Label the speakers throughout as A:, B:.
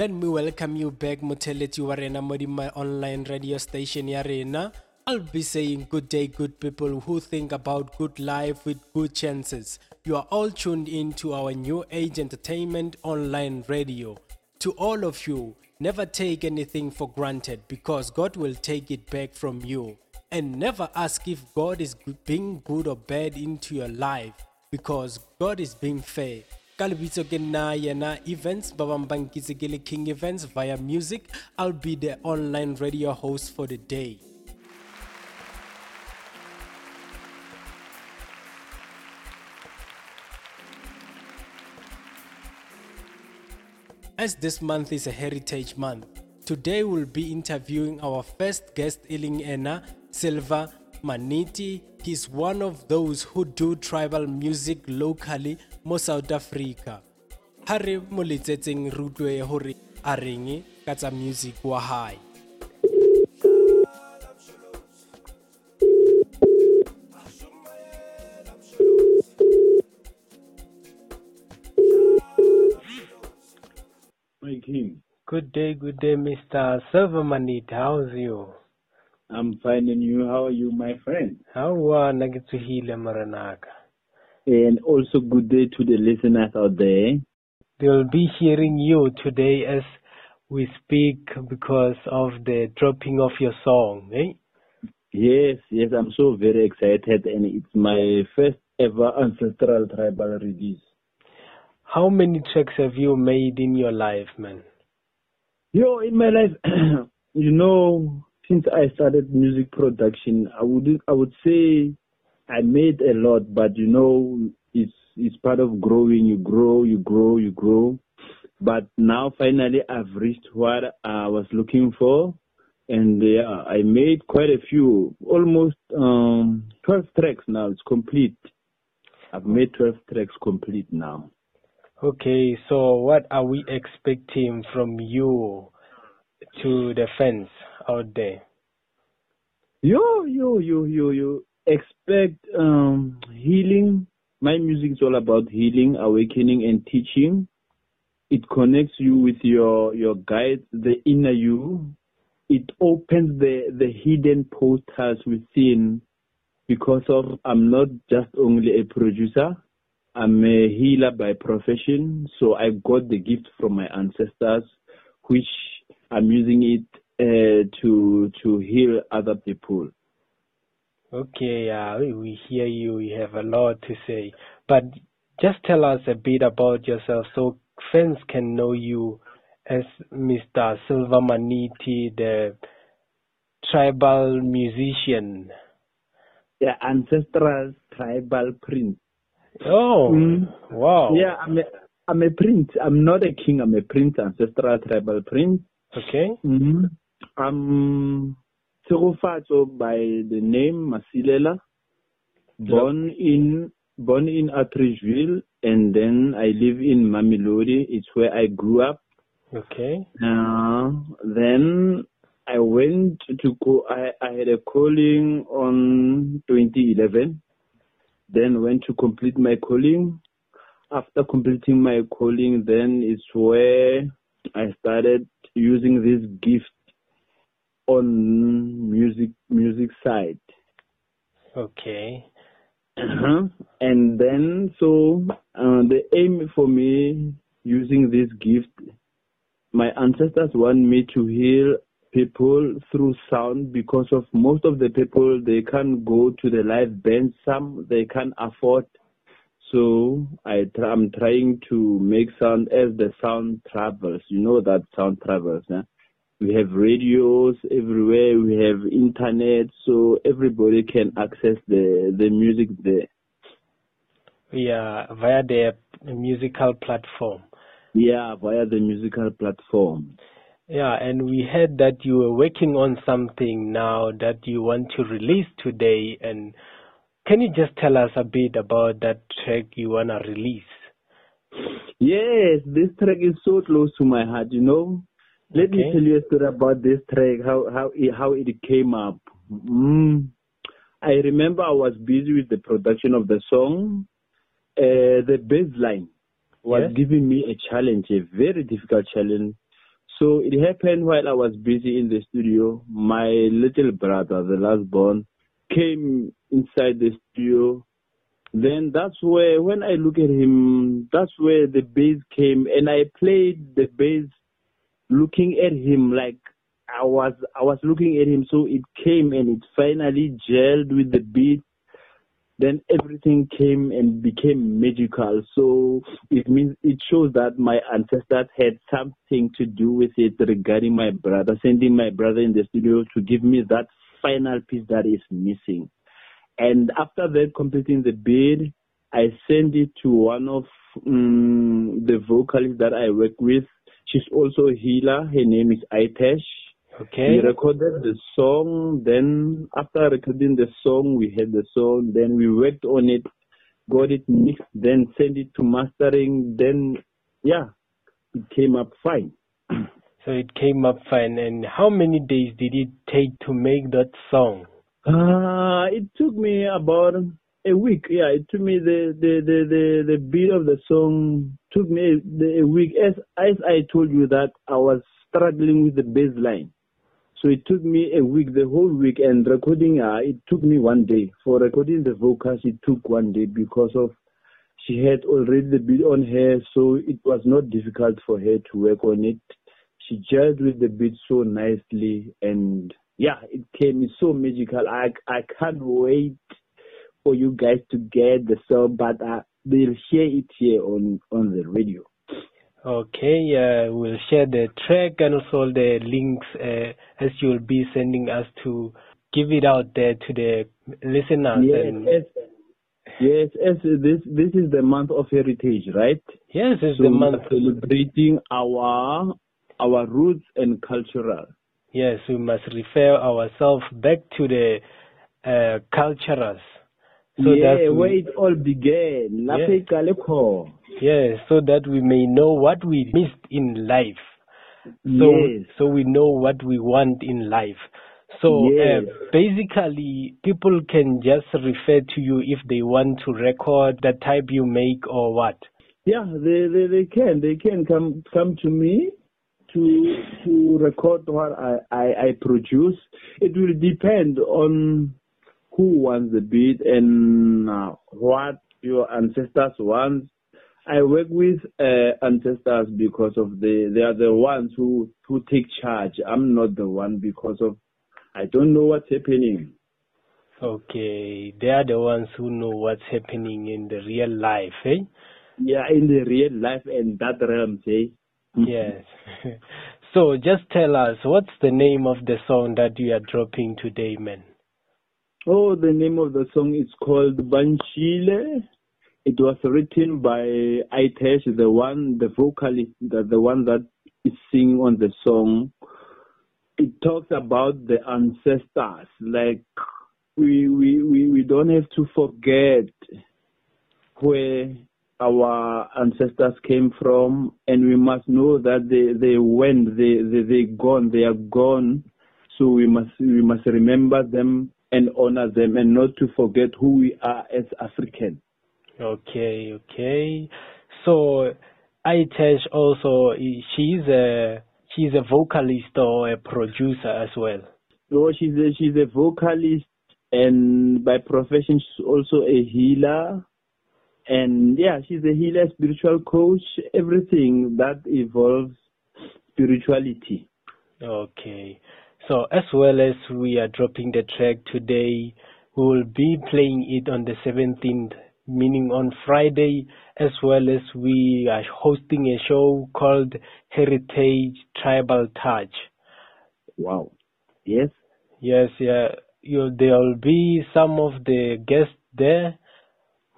A: Let me welcome you back Moteleti wa rena mo di my online radio station ya rena. I'll be saying good day good people who think about good life with good chances. You are all tuned in to our new age entertainment online radio. To all of you, never take anything for granted because God will take it back from you. And never ask if God is being good or bad into your life because God is being fair. Ka lebitso ke yena Evans ba bang ba nkitse ke le KingEvans via music i'll be the online radio host for the day As this month is a heritage month, today we'll be interviewing our first guest Iling Ena Selva Maniti. He's one of those who do tribal music locally mo South Africa. Ha re mo letsetseng re utlwe gore a reng ka tsa music wa hae.
B: My king,
A: Good day, good day, Mr. Silvermanit. How's you?
B: I'm finding you. How are you, my friend?
A: How are nagitsuhile maranaka?
B: And also good day to the listeners out there.
A: They'll be hearing you today as we speak because of the dropping of your song, eh?
B: Yes, yes, I'm so very excited and it's my first ever ancestral tribal release.
A: How many tracks have you made in your life, man?
B: Yo, in my life, you know, since I started music production, I would I would say I made a lot, but you know, it's it's part of growing. You grow, you grow, you grow. But now finally I've reached what I was looking for, and yeah, I made quite a few, almost um 12 tracks now. It's complete. I've made 12 tracks complete now.
A: Okay, so what are we expecting from you to the fans out there?
B: Yo, yo, yo, yo, yo. Expect um, healing. My music is all about healing, awakening, and teaching. It connects you with your your guides, the inner you. It opens the the hidden portals within. Because of I'm not just only a producer. I'm a healer by profession, so I got the gift from my ancestors, which I'm using it uh, to to heal other people.
A: Okay, yeah, we, we hear you. You have a lot to say, but just tell us a bit about yourself so fans can know you as Mr. Selva Maniti, the tribal musician.
B: Yeah, ancestral tribal prince.
A: Oh,
B: Mm.
A: wow.
B: Yeah, I'm a I'm a prince. I'm not a king. I'm a prince, ancestral tribal prince.
A: Okay.
B: Mm-hmm. I'm Tsegofatso by the name Masilela. Born in born in Atteridgeville, and then I live in Mamelodi. It's where I grew up.
A: Okay.
B: Uh, then I went to go. I, I had a calling on 2011. Then went to complete my calling. After completing my calling, then it's where I started using this gift on music music side.
A: Okay.
B: Uh-huh. And then, so uh, the aim for me using this gift, my ancestors want me to heal people through sound because of most of the people they can't go to the live band. Some they can't afford. So I I'm trying to make sound as the sound travels. You know that sound travels. Huh? We have radios everywhere. We have internet, so everybody can access the the music there.
A: Yeah, via the musical platform.
B: Yeah, via the musical platform.
A: Yeah, and we heard that you were working on something now that you want to release today. And can you just tell us a bit about that track you want to release?
B: Yes, this track is so close to my heart. You know, let me tell you a story about this track. How how it, how it came up. Mm. I remember I was busy with the production of the song. Uh, the bass line was
A: Yes.
B: giving me a challenge, a very difficult challenge, So it happened while I was busy in the studio. My little brother, the last born, came inside the studio. Then that's where, when I look at him, that's where the bass came, and I played the bass, looking at him like I was, I was looking at him. So it came and it finally gelled with the beat then everything came and became magical. So it means it shows that my ancestors had something to do with it regarding my brother, sending my brother in the studio to give me that final piece that is missing. And after that, completing the bid, I sent it to one of um, the vocalists that I work with. She's also a healer. Her name is Aitesh.
A: Okay.
B: We recorded the song. Then after recording the song, we had the song. Then we worked on it, got it mixed, then sent it to mastering. Then, yeah, it came up fine.
A: So it came up fine. And how many days did it take to make that song?
B: Uh, it took me about a week. Yeah, it took me the the the the, the beat of the song took me a, a week. As as I told you that I was struggling with the bass line. So it took me a week, the whole week, and recording. Uh, it took me one day for recording the vocals. It took one day because of she had already the beat on her, so it was not difficult for her to work on it. She gelled with the beat so nicely, and yeah, it came so magical. I I can't wait for you guys to get the song, but uh, they'll hear it here on on the radio.
A: Okay, uh, we'll share the track and also the links uh, as you'll be sending us to give it out there to the listeners.
B: Yes,
A: and
B: yes, yes, yes. This this is the month of heritage, right?
A: yes, it's
B: So
A: the month.
B: celebrating our our roots and cultural.
A: Yes, we must refer ourselves back to the uh, cultures. So
B: yeah,
A: that
B: where it all began.
A: Yeah.
B: Lapha iqale khona.
A: yes, so that we may know what we missed in life. So
B: Yes.
A: so we know what we want in life. So
B: Yes.
A: uh, basically, people can just refer to you if they want to record the type you make or what.
B: Yeah, they, they they can they can come come to me to to record what I, I, I produce. It will depend on who wants the beat and uh, what your ancestors want. I work with uh, ancestors because of the they are the ones who who take charge. I'm not the one because of I don't know what's happening.
A: Okay, they are the ones who know what's happening in the real life, eh?
B: Yeah, in the real life and that realm, say.
A: Yes. so just tell us what's the name of the song that you are dropping today, man?
B: Oh, the name of the song is called Banshile. It was written by Aitesh, the one, the vocalist, the, the one that is singing on the song. It talks about the ancestors. Like we we we, we don't have to forget where our ancestors came from, and we must know that they they went, they they they gone, they are gone. So we must we must remember them and honor them, and not to forget who we are as Africans.
A: Okay, okay. So Aitesh also she's a she's a vocalist or a producer as well.
B: So she's a, she's a vocalist, and by profession she's also a healer. And yeah, she's a healer, spiritual coach, everything that involves spirituality.
A: Okay. So as well as we are dropping the track today, we will be playing it on the 17th, meaning on Friday, as well as we are hosting a show called Heritage Tribal Touch.
B: Wow. Yes.
A: Yes, yeah. You, there will be some of the guests there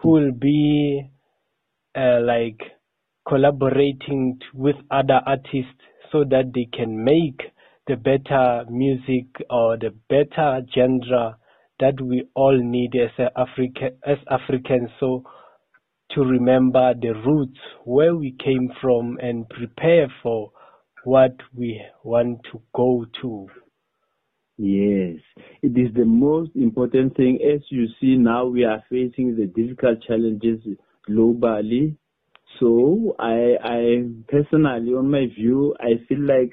A: who will be uh, like collaborating t- with other artists so that they can make the better music or the better genre that we all need as a Africa as Africans. So to remember the roots where we came from and prepare for what we want to go to.
B: Yes, it is the most important thing. As you see now, we are facing the difficult challenges globally. So I, I personally, on my view, I feel like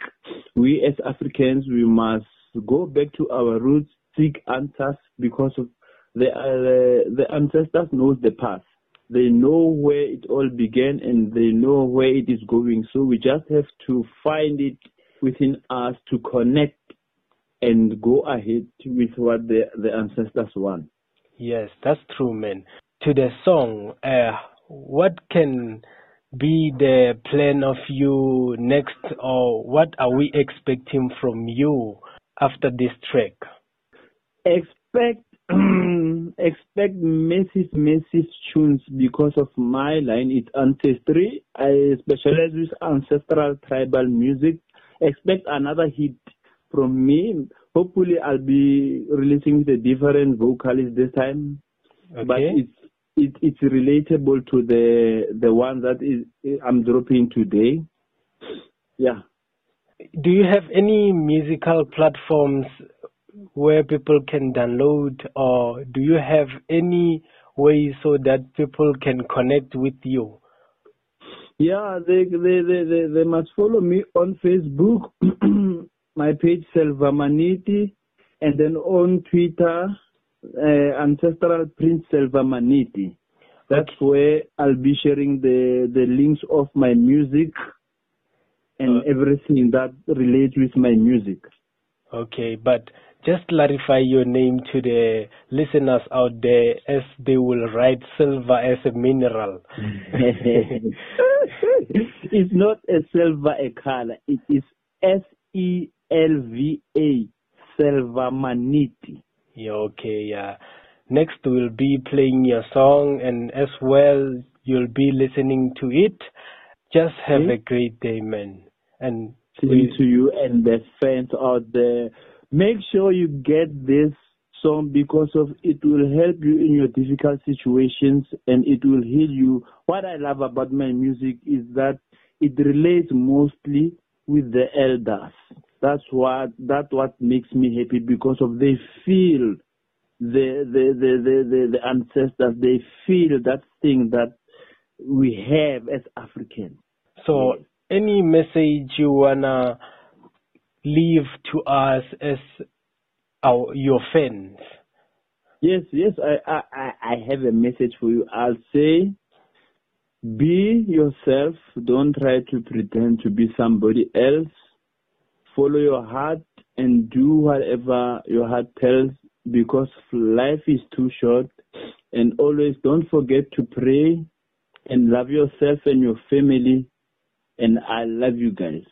B: we as Africans, we must go back to our roots, seek answers because of the uh, the ancestors knows the past. They know where it all began and they know where it is going. So we just have to find it within us to connect and go ahead with what the, the ancestors want.
A: Yes, that's true, man. To the song, uh, what can be the plan of you next, or what are we expecting from you after this track?
B: Expect expect massive, massive tunes because of my line. It's ancestry. I specialize with ancestral tribal music. Expect another hit from me. Hopefully, I'll be releasing with a different vocalist this time.
A: Okay.
B: But it's it, it's relatable to the the one that is I'm dropping today. Yeah.
A: Do you have any musical platforms where people can download, or do you have any way so that people can connect with you?
B: Yeah, they they they they, they must follow me on Facebook, my page Selva Maniti, and then on Twitter, uh, Ancestral Prince Selva Maniti. That's where I'll be sharing the the links of my music and
A: Uh.
B: everything that relates with my music.
A: Okay, but just clarify your name to the listeners out there as they will write silver as a mineral.
B: it's not a silver a color. It is S E L V A Selva Maniti.
A: Yeah, okay, yeah. Next we'll be playing your song and as well you'll be listening to it. Just have
B: Okay.
A: a great day, man. And we,
B: to you and the fans out there. Make sure you get this song because of it will help you in your difficult situations and it will heal you. What I love about my music is that it relates mostly with the elders. That's what that what makes me happy because of they feel the the the the, the, the ancestors they feel that thing that we have as Africans.
A: so any message you wanna leave to us as our your fans?
B: Yes, yes, I, I I have a message for you. I'll say, be yourself. Don't try to pretend to be somebody else. Follow your heart and do whatever your heart tells because life is too short. And always don't forget to pray and love yourself and your family. And I love you guys.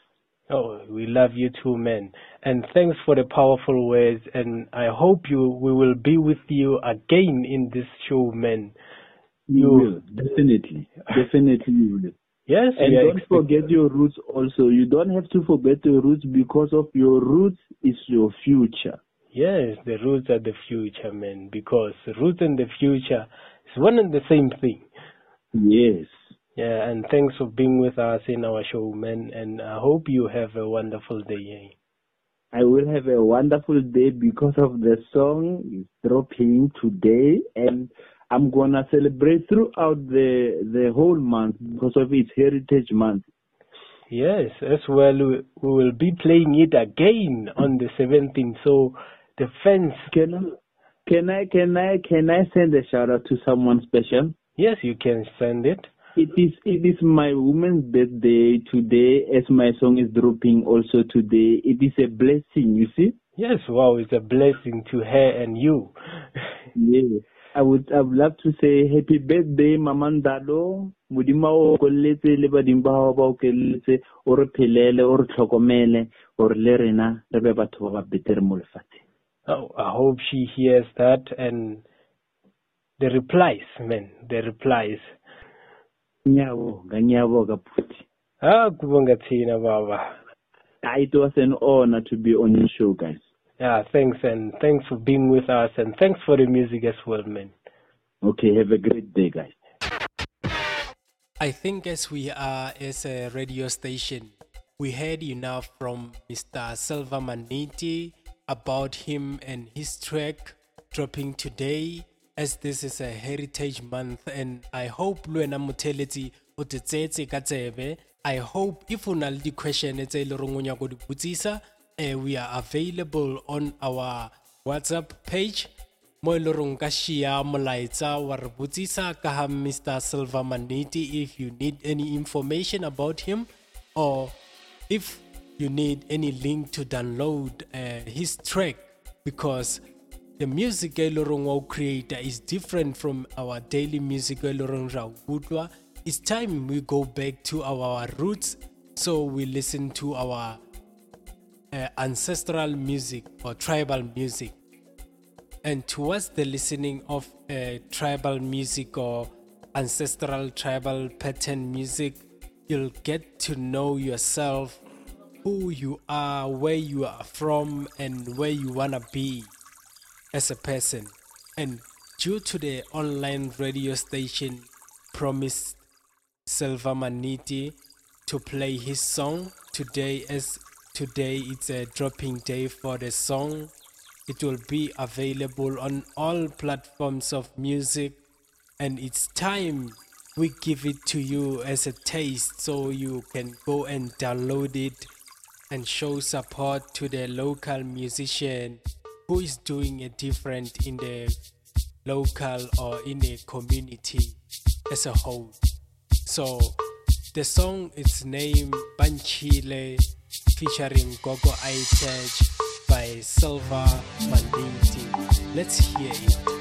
A: Oh, we love you too, man. And thanks for the powerful words. And I hope you we will be with you again in this show, man.
B: You
A: You-
B: will, definitely. Definitely you will.
A: Yes,
B: And don't forget your roots also. You don't have to forget your roots because of your roots is your future.
A: Yes, the roots are the future, man. Because roots and the future is one and the same thing.
B: Yes.
A: Yeah, and thanks for being with us in our show, man. And I hope you have a wonderful day. Eh?
B: I will have a wonderful day because of the song is dropping today and I'm gonna celebrate throughout the the whole month because of its heritage month.
A: Yes, as well, we, we will be playing it again on the 17th. So the fans,
B: Can I can I can I can I send a shout out to someone special?
A: yes, you can send it.
B: It is it is my woman's birthday today as my song is dropping also today. It is a blessing, you see?
A: Yes, wow, it's a blessing to her and you.
B: Yes. I would I would love to say happy birthday Mama Ndalo. Modimo o koletse le badimo ba hao ba o keletse o re phelele o re tlhokomele gore le rena re be batho ba ba betere mo lefatsheng.
A: Oh, I hope she hears that and the replies, man, the replies.
B: Ngiyabonga ngiyabonga futhi.
A: Ah, kubonga thina baba.
B: It was an honor to be on your show guys.
A: Yeah, thanks and thanks for being with us and thanks for the music as well, man.
B: Okay, have a great day guys.
A: I think as we are as a radio station, we heard enough from Mr. Selva Maniti about him and his track dropping today.
C: as this is a heritage month and I hope Luena wena motheletsi o te tsetse ka tsebe I hope if o na le di-question tse e le reng o nyaka go di botsisa eh, we are available on our whatsapp page. Mo e le reng ka shia mr Selva Maniti if you need any information about him or if you need any link to download uh, his track. Because the music e wa creator is different from our daily music e le it's time we go back to our roots. So we listen to our uh, ancestral music or tribal music. And towards the listening of uh, tribal music or ancestral tribal pattern music you'll get to know yourself who you are where you are from and where you want to be as a person. And due to the online radio station promised Selva Maniti to play his song today as today it's a dropping day for the song it will be available on all platforms of music and it's time we give it to you as a taste so you can go and download it and show support to the local musician who is doing a different in the local or in the community as a whole. So the song is named Banchile featuring Gogo Aitesh by Selva Maniti. Let's hear it.